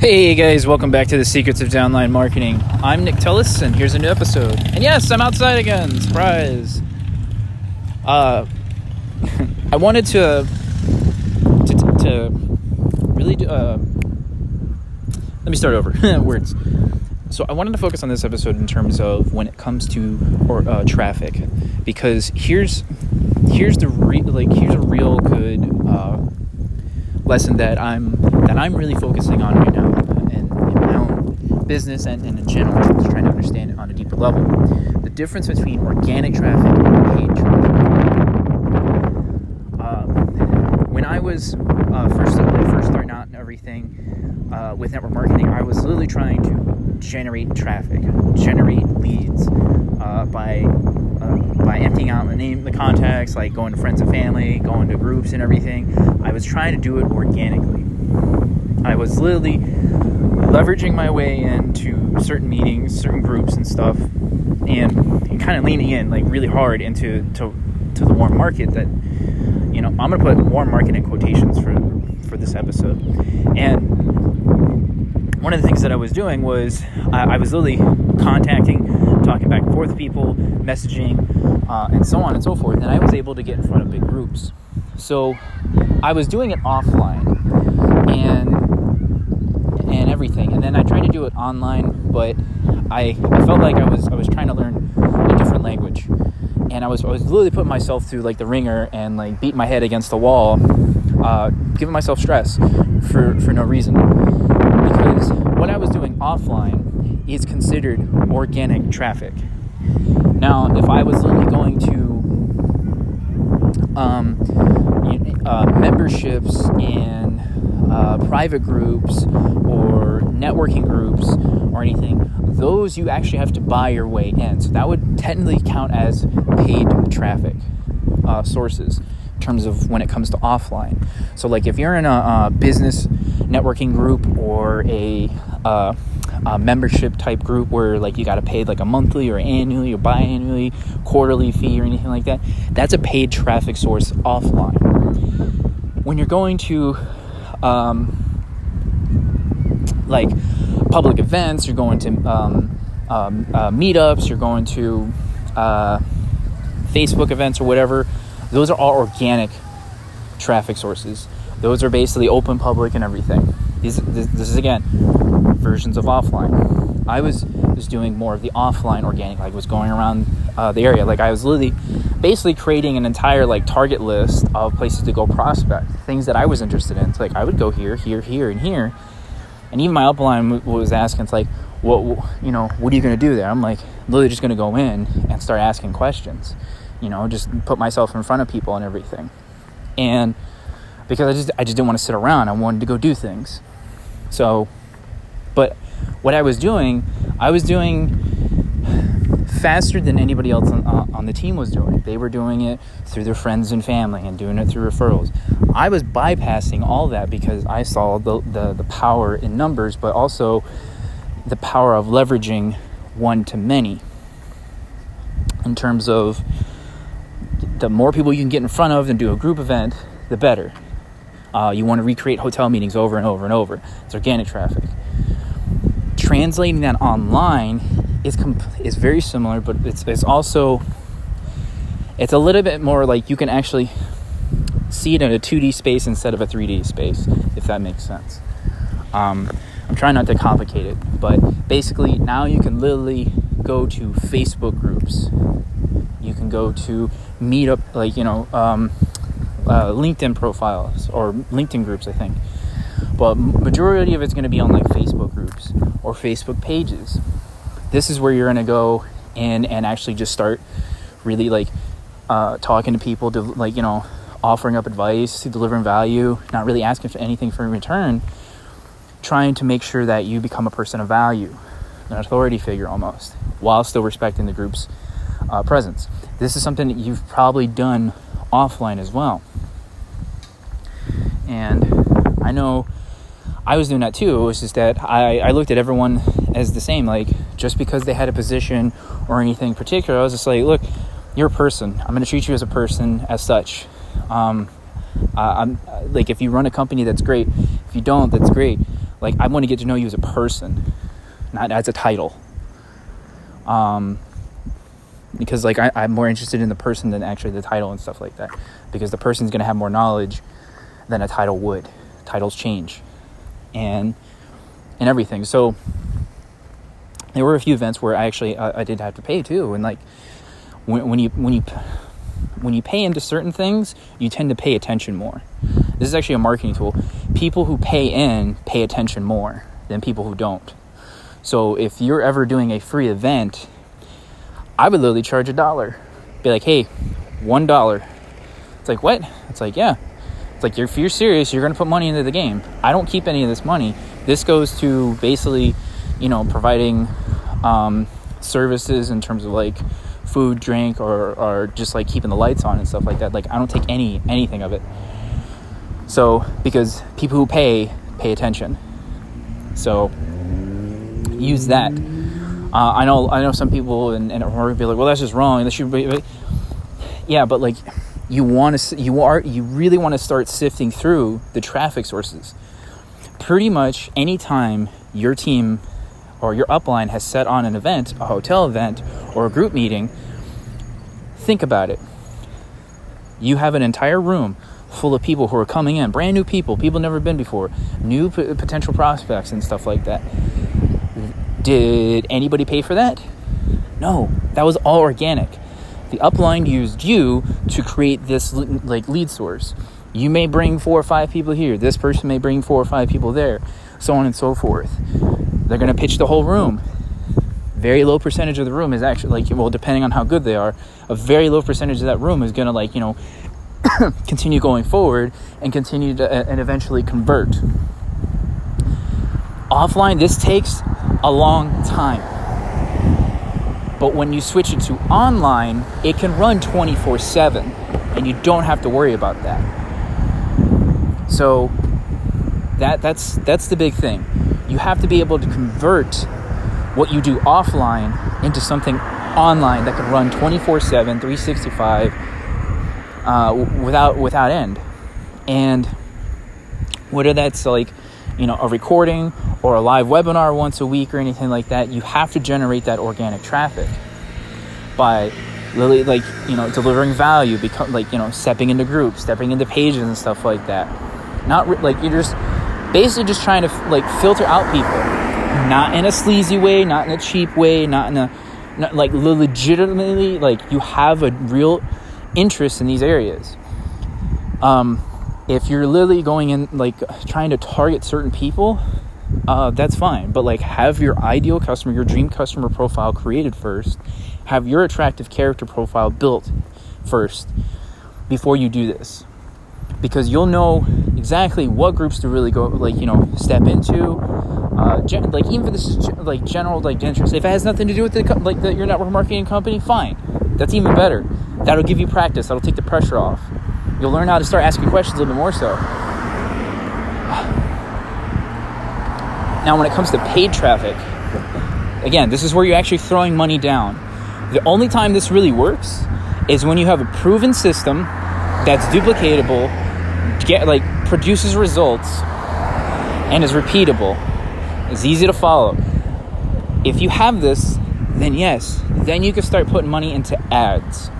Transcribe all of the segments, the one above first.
Hey guys, welcome back to the Secrets of Downline Marketing. I'm Nick Tellis, and here's a new episode. And yes, I'm outside again. Surprise! Uh, I wanted to to, to really do, uh, let me start over words. So I wanted to focus on this episode in terms of when it comes to or uh, traffic, because here's here's the re- like here's a real good uh, lesson that I'm that I'm really focusing on right now in, in my own business and, and in general, just trying to understand it on a deeper level. The difference between organic traffic and paid traffic. Um, when I was uh, first first starting out and everything uh, with network marketing, I was literally trying to generate traffic, generate leads uh, by uh, by emptying out the name, the contacts, like going to friends and family, going to groups and everything. I was trying to do it organically. I was literally leveraging my way into certain meetings, certain groups and stuff, and, and kind of leaning in like really hard into to, to the warm market that you know I'm gonna put warm market in quotations for for this episode. And one of the things that I was doing was I, I was literally contacting, forth people, messaging, uh, and so on and so forth. And I was able to get in front of big groups. So I was doing it offline and and everything. And then I tried to do it online, but I, I felt like I was I was trying to learn a different language. And I was I was literally putting myself through like the ringer and like beating my head against the wall, uh, giving myself stress for, for no reason. Because what I was doing offline is considered organic traffic. Now, if I was literally going to um, uh, memberships in uh, private groups or networking groups or anything, those you actually have to buy your way in. So that would technically count as paid traffic uh, sources in terms of when it comes to offline. So, like if you're in a, a business networking group or a, uh, membership type group where like you got to pay like a monthly or annually or biannually, quarterly fee or anything like that, that's a paid traffic source offline. When you're going to um, like public events, you're going to um, um, uh, meetups, you're going to uh, Facebook events or whatever. Those are all organic traffic sources. Those are basically open public and everything. This, this is again versions of offline. I was was doing more of the offline organic, like was going around uh, the area. Like I was literally basically creating an entire like target list of places to go prospect, things that I was interested in. It's like I would go here, here, here, and here. And even my upline was asking, it's like, what, you know, what are you going to do there? I'm like, literally just going to go in and start asking questions, you know, just put myself in front of people and everything. And because I just, I just didn't want to sit around. I wanted to go do things. So, but what I was doing, I was doing faster than anybody else on, uh, on, the team was doing. They were doing it through their friends and family and doing it through referrals. I was bypassing all that because I saw the, the, the power in numbers, but also the power of leveraging one to many in terms of the more people you can get in front of and do a group event, the better. Uh, you want to recreate hotel meetings over and over and over. It's organic traffic. Translating that online is comp- is very similar, but it's it's also it's a little bit more like you can actually see it in a 2D space instead of a 3D space, if that makes sense. Um, I'm trying not to complicate it, but basically now you can literally go to Facebook groups. You can go to meetup, like you know, um, uh, LinkedIn profiles or LinkedIn groups, I think. But majority of it's going to be on like Facebook groups or Facebook pages this is where you're going to go in and actually just start really like uh, talking to people to like you know offering up advice delivering value not really asking for anything for in return trying to make sure that you become a person of value an authority figure almost while still respecting the group's uh, presence this is something that you've probably done offline as well and i know I was doing that too. It was just that I, I looked at everyone as the same. Like, just because they had a position or anything particular, I was just like, look, you're a person. I'm going to treat you as a person as such. Um, I'm like, if you run a company, that's great. If you don't, that's great. Like I want to get to know you as a person, not as a title. Um, because like I, I'm more interested in the person than actually the title and stuff like that. Because the person's gonna have more knowledge than a title would. Titles change, and and everything. So there were a few events where I actually uh, I did have to pay too, and like when, when you when you when you pay into certain things, you tend to pay attention more. This is actually a marketing tool. People who pay in pay attention more than people who don't. So if you're ever doing a free event, I would literally charge a dollar. Be like, hey, one dollar. It's like, what? It's like, yeah. It's like, if you're serious, you're going to put money into the game. I don't keep any of this money. This goes to basically, you know, providing um, services in terms of like food, drink, or, or just like keeping the lights on and stuff like that. Like, I don't take any anything of it. So, because people who pay, pay attention. So, use that. Uh, I know, I know some people and, and are be like, well, that's just wrong. That should be, yeah, but like, you want to, you are, you really want to start sifting through the traffic sources. Pretty much anytime your team or your upline has set on an event, a hotel event, or a group meeting, think about it. You have an entire room full of people who are coming in, brand new people, people never been before, new p- potential prospects and stuff like that. Did anybody pay for that? No, that was all organic. The upline used you to create this like lead source. You may bring four or five people here. This person may bring four or five people there, so on and so forth. They're going to pitch the whole room. Very low percentage of the room is actually like well, depending on how good they are, a very low percentage of that room is going to like you know continue going forward and continue to and eventually convert. Offline, this takes a long time. But when you switch it to online, it can run 24 7 and you don't have to worry about that. So that that's that's the big thing. You have to be able to convert what you do offline into something online that can run 24 7, 365 uh, without without end. And whether that's like you know a recording or a live webinar once a week or anything like that, you have to generate that organic traffic by really like you know delivering value, become like you know stepping into groups, stepping into pages and stuff like that. Not re- like you're just basically just trying to like filter out people, not in a sleazy way, not in a cheap way, not in a not, like legitimately like you have a real interest in these areas. Um, if you're literally going in like trying to target certain people, uh, that's fine. But like have your ideal customer, your dream customer profile created first. Have your attractive character profile built first before you do this. Because you'll know exactly what groups to really go, like, you know, step into. Uh, gen- like, even if this is like general, like, interest, if it has nothing to do with the, co- like, the, your network marketing company, fine. That's even better. That'll give you practice. That'll take the pressure off. You'll learn how to start asking questions a little bit more so. Now, when it comes to paid traffic, again, this is where you're actually throwing money down. The only time this really works is when you have a proven system that's duplicatable, get like produces results, and is repeatable. It's easy to follow. If you have this, then yes, then you can start putting money into ads.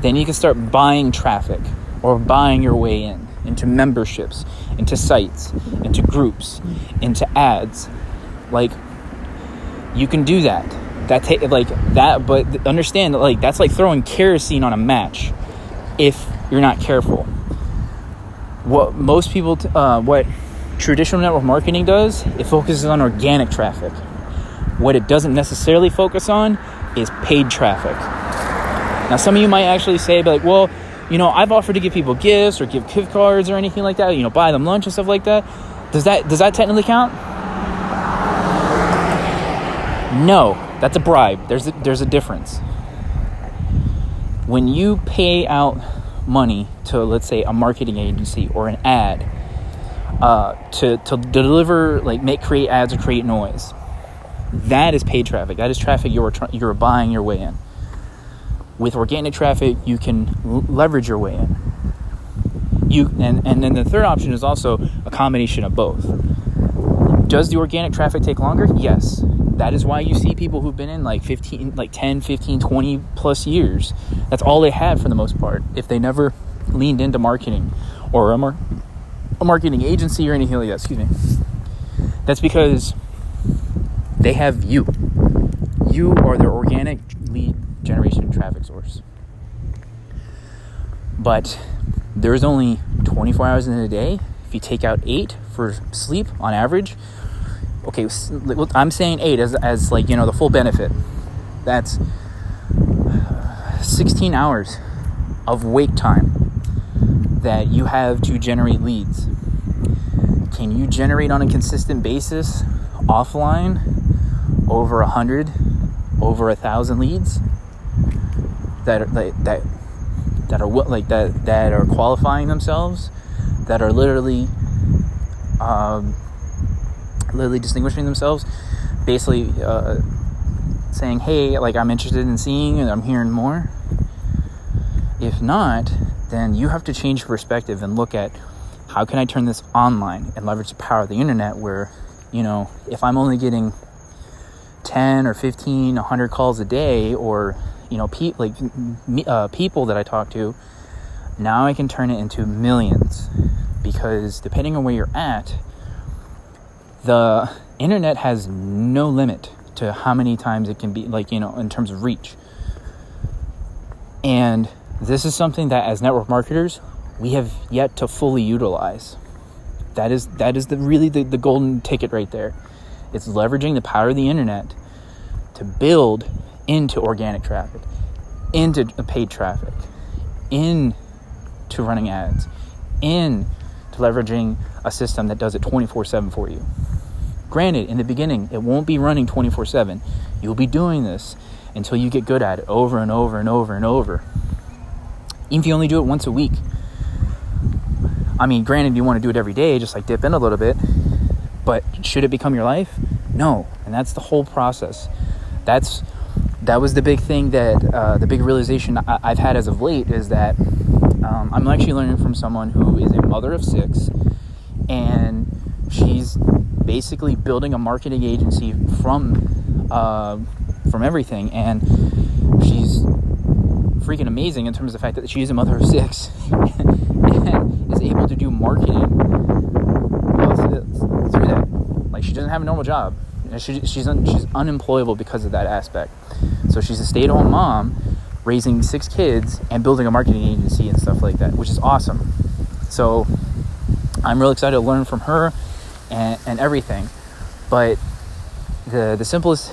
Then you can start buying traffic or buying your way in into memberships, into sites, into groups, into ads. Like you can do that. That like that, but understand that like that's like throwing kerosene on a match if you're not careful. What most people, t- uh, what traditional network marketing does, it focuses on organic traffic. What it doesn't necessarily focus on is paid traffic. Now, some of you might actually say, like, well, you know, I've offered to give people gifts or give gift cards or anything like that. You know, buy them lunch and stuff like that. Does that does that technically count? No, that's a bribe. There's a, there's a difference. When you pay out money to, let's say, a marketing agency or an ad uh, to to deliver, like, make create ads or create noise, that is paid traffic. That is traffic you're you're buying your way in. With organic traffic, you can l- leverage your way in. You and and then the third option is also a combination of both. Does the organic traffic take longer? Yes. That is why you see people who've been in like 15, like 10, 15, 20 plus years. That's all they had for the most part. If they never leaned into marketing or a, mar- a marketing agency or anything like that, excuse me. That's because they have you. You are their organic generation traffic source. But there's only 24 hours in a day. If you take out eight for sleep on average, okay, I'm saying eight as, as like, you know, the full benefit. That's 16 hours of wake time that you have to generate leads. Can you generate on a consistent basis offline over a hundred, over a thousand leads that are, that that are like that that are qualifying themselves, that are literally um, literally distinguishing themselves, basically uh, saying, "Hey, like I'm interested in seeing and I'm hearing more." If not, then you have to change perspective and look at how can I turn this online and leverage the power of the internet where, you know, if I'm only getting 10 or 15, 100 calls a day or, you know, pe- like uh, people that I talk to, now I can turn it into millions because depending on where you're at, the internet has no limit to how many times it can be like, you know, in terms of reach. And this is something that as network marketers we have yet to fully utilize that is that is the really the, the golden ticket right there it's leveraging the power of the internet to build into organic traffic into paid traffic into running ads into leveraging a system that does it 24-7 for you granted in the beginning it won't be running 24-7 you'll be doing this until you get good at it over and over and over and over even if you only do it once a week. I mean, granted, you want to do it every day, just like dip in a little bit, but should it become your life? No, and that's the whole process. That's that was the big thing that uh, the big realization I- have had as of late is that um, I'm actually learning from someone who is a mother of six, and she's basically building a marketing agency from uh, from everything, and she's freaking amazing in terms of the fact that she is a mother of six and is able to do marketing through that. Like she doesn't have a normal job. She, she's un, she's unemployable because of that aspect. So she's a stay-at-home mom, raising six kids and building a marketing agency and stuff like that, which is awesome. So I'm really excited to learn from her and, and everything. But the the simplest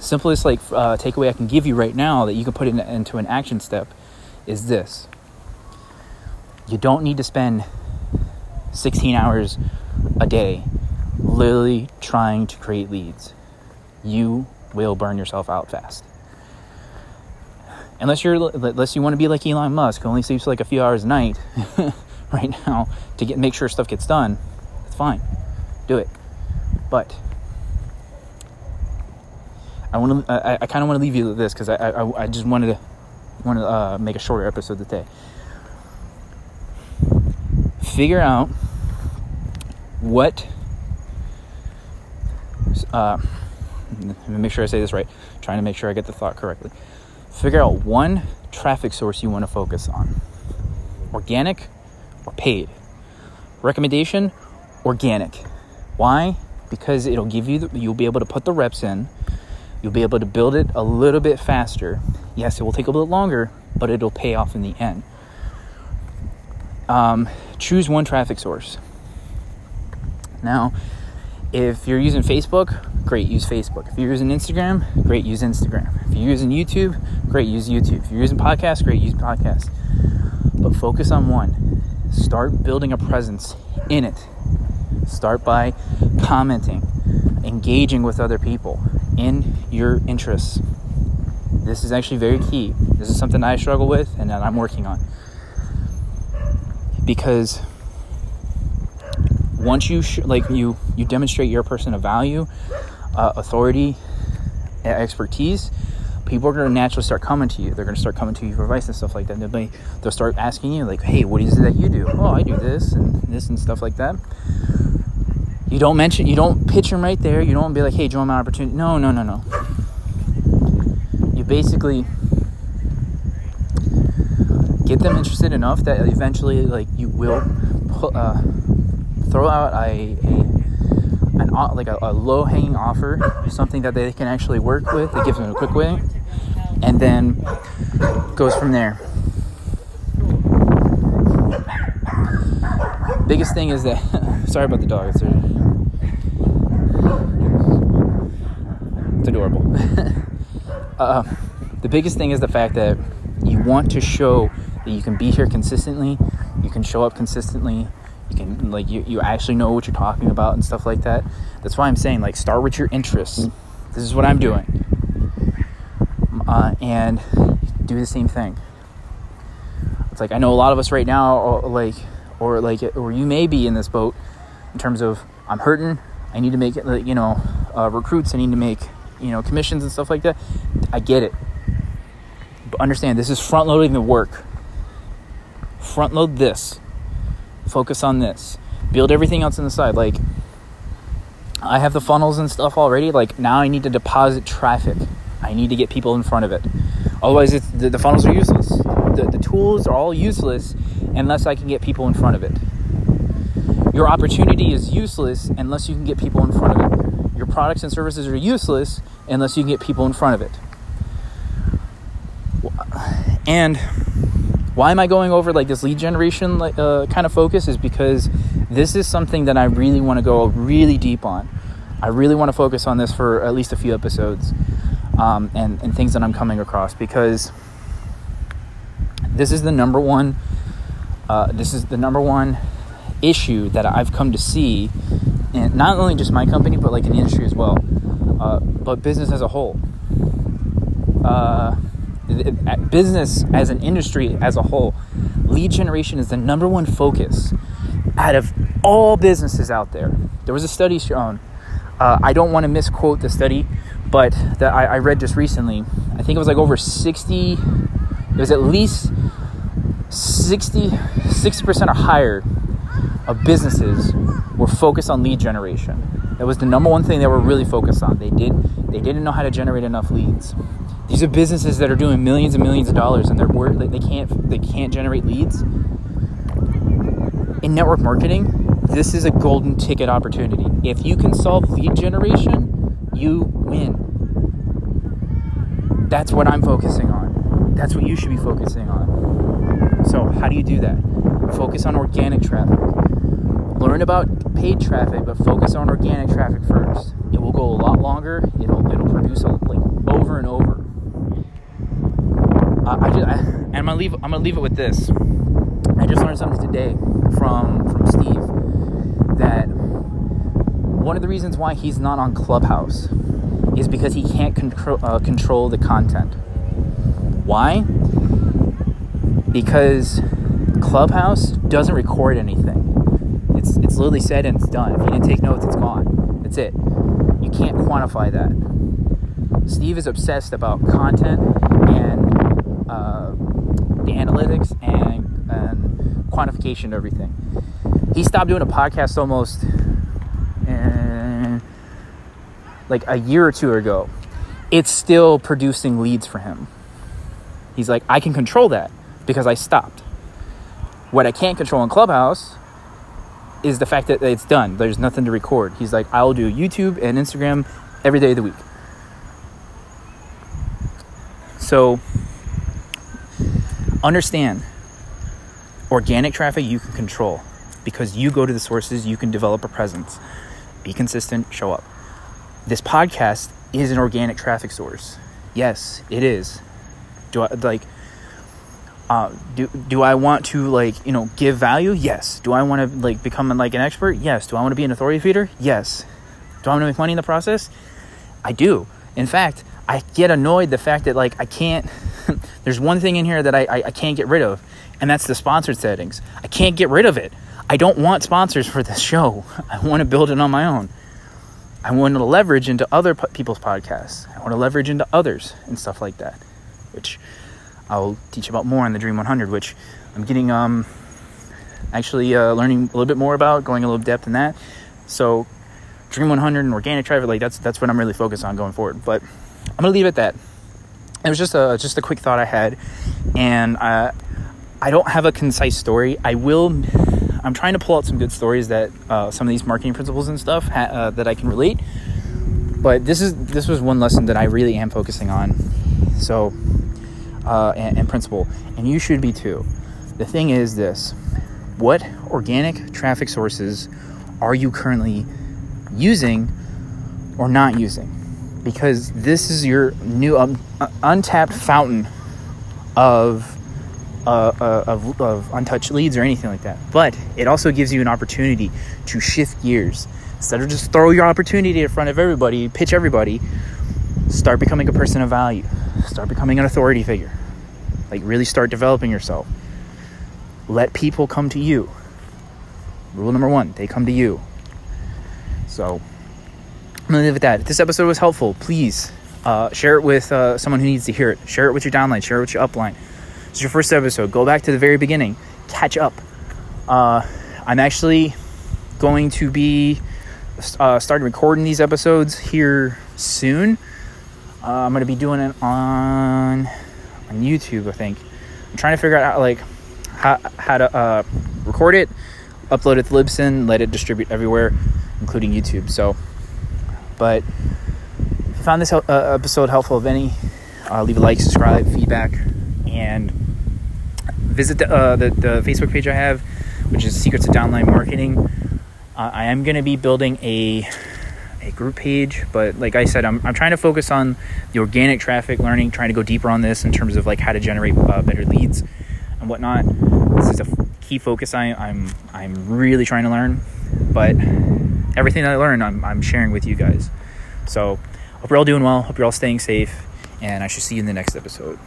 simplest like uh, takeaway I can give you right now that you can put in, into an action step is this: you don't need to spend 16 hours a day literally trying to create leads. You will burn yourself out fast. Unless you're unless you want to be like Elon Musk, who only sleeps like a few hours a night right now to get make sure stuff gets done. It's fine. Do it. But I want to. I, I kind of want to leave you with this because I, I, I just wanted to want to uh, make a shorter episode today. Figure out what. Uh, make sure I say this right. I'm trying to make sure I get the thought correctly. Figure out one traffic source you want to focus on. Organic or paid. Recommendation: organic. Why? Because it'll give you. The, you'll be able to put the reps in You'll be able to build it a little bit faster. Yes, it will take a little bit longer, but it'll pay off in the end. Um, choose one traffic source. Now, if you're using Facebook, great, use Facebook. If you're using Instagram, great, use Instagram. If you're using YouTube, great, use YouTube. If you're using podcasts, great, use podcasts. But focus on one. Start building a presence in it. Start by commenting, engaging with other people in your interests. This is actually very key. This is something I struggle with and that I'm working on. Because once you sh- like you you demonstrate your person of value, uh, authority, expertise, people are going to naturally start coming to you. They're going to start coming to you for advice and stuff like that. They'll, they'll start asking you like, "Hey, what is it that you do?" "Oh, I do this and this and stuff like that." You don't mention, you don't pitch them right there. You don't be like, hey, join my opportunity. No, no, no, no. You basically get them interested enough that eventually, like, you will put, uh, throw out a, a an like a, a low hanging offer, something that they can actually work with. That gives them a quick win, and then goes from there. Biggest thing is that sorry about the dog. It's, it's adorable. uh, the biggest thing is the fact that you want to show that you can be here consistently, you can show up consistently, can like you, you actually know what you're talking about and stuff like that. That's why I'm saying like start with your interests. This is what I'm doing, uh, and do the same thing. It's like I know a lot of us right now, or like, or like, or you may be in this boat in terms of I'm hurting. I need to make you know, uh, recruits. I need to make, you know, commissions and stuff like that. I get it, but understand this is front loading the work. Front load this. Focus on this. Build everything else on the side. Like I have the funnels and stuff already. Like now, I need to deposit traffic. I need to get people in front of it. Otherwise, the, the, funnels are useless. The, the tools are all useless unless I can get people in front of it. Your opportunity is useless unless you can get people in front of it. Your products and services are useless unless you can get people in front of it. And why am I going over like this lead generation uh, kind of focus? Is because this is something that I really want to go really deep on. I really want to focus on this for at least a few episodes um, and, and things that I'm coming across because this is the number one. Uh, this is the number one issue that I've come to see, and not only just my company, but like in the industry as well, uh, but business as a whole. Uh, business as an industry as a whole, lead generation is the number one focus out of all businesses out there. There was a study shown. Uh, I don't want to misquote the study, but that I, I read just recently. I think it was like over 60, it was at least 60, 60% or higher of businesses were focused on lead generation. That was the number one thing they were really focused on. They did they didn't know how to generate enough leads. These are businesses that are doing millions and millions of dollars, and they're they can't they can't generate leads. In network marketing, this is a golden ticket opportunity. If you can solve lead generation, you win. That's what I'm focusing on. That's what you should be focusing on. So, how do you do that? Focus on organic traffic. Learn about paid traffic, but focus on organic traffic first. It will go a lot longer. It'll it'll produce a, like over and over uh, I just, I, and I'm gonna leave. I'm gonna leave it with this. I just learned something today from from Steve that one of the reasons why he's not on Clubhouse is because he can't control uh, control the content. Why? Because Clubhouse doesn't record anything. It's it's literally said and it's done. If you didn't take notes, it's gone. That's it. You can't quantify that. Steve is obsessed about content the analytics and, and quantification of everything. He stopped doing a podcast almost uh, like a year or two ago. It's still producing leads for him. He's like, I can control that because I stopped. What I can't control in Clubhouse is the fact that it's done. There's nothing to record. He's like, I'll do YouTube and Instagram every day of the week. So understand organic traffic you can control because you go to the sources, you can develop a presence. Be consistent, show up. This podcast is an organic traffic source. Yes, it is. Do I like uh, do do I want to like you know give value? Yes. Do I want to like become like an expert? Yes. Do I want to be an authority feeder? Yes. Do I want to make money in the process? I do. In fact, I get annoyed the fact that like I can't there's one thing in here that I, I, I can't get rid of, and that's the sponsored settings. I can't get rid of it. I don't want sponsors for this show. I want to build it on my own. I want to leverage into other people's podcasts. I want to leverage into others and stuff like that, which I'll teach about more in the Dream 100, which I'm getting um actually uh, learning a little bit more about, going a little depth in that. So Dream 100 and organic traffic, like that's that's what I'm really focused on going forward. But I'm gonna leave it at that. It was just a just a quick thought I had, and uh, I don't have a concise story. I will. I'm trying to pull out some good stories that uh, some of these marketing principles and stuff ha- uh, that I can relate. But this is this was one lesson that I really am focusing on. So, uh, and, and principle, and you should be too. The thing is this: what organic traffic sources are you currently using or not using? Because this is your new um, uh, untapped fountain of, uh, uh, of, of untouched leads or anything like that. But it also gives you an opportunity to shift gears. Instead of just throw your opportunity in front of everybody, pitch everybody, start becoming a person of value. Start becoming an authority figure. Like really start developing yourself. Let people come to you. Rule number one, they come to you. So I'm gonna leave it at that. If this episode was helpful, please uh, share it with uh, someone who needs to hear it. Share it with your downline. Share it with your upline. Is your first episode. Go back to the very beginning. Catch up. Uh, I'm actually going to be uh, starting recording these episodes here soon. Uh, I'm to be doing it on on YouTube. I think. I'm trying to figure out how, like how, how to uh, record it, upload it to Libsyn, let it distribute everywhere, including YouTube. So, but if you found this uh, episode helpful of any, uh, leave a like, subscribe, feedback, and visit the, uh, the, the Facebook page I have, which is Secrets of Downline Marketing. Uh, I am going to be building a a group page, but like I said, I'm, I'm trying to focus on the organic traffic learning, trying to go deeper on this in terms of like how to generate uh, better leads and whatnot. This is a key focus I, I'm I'm really trying to learn, but everything that I learn, I'm, I'm sharing with you guys. So hope you're all doing well. Hope you're all staying safe, and I should see you in the next episode.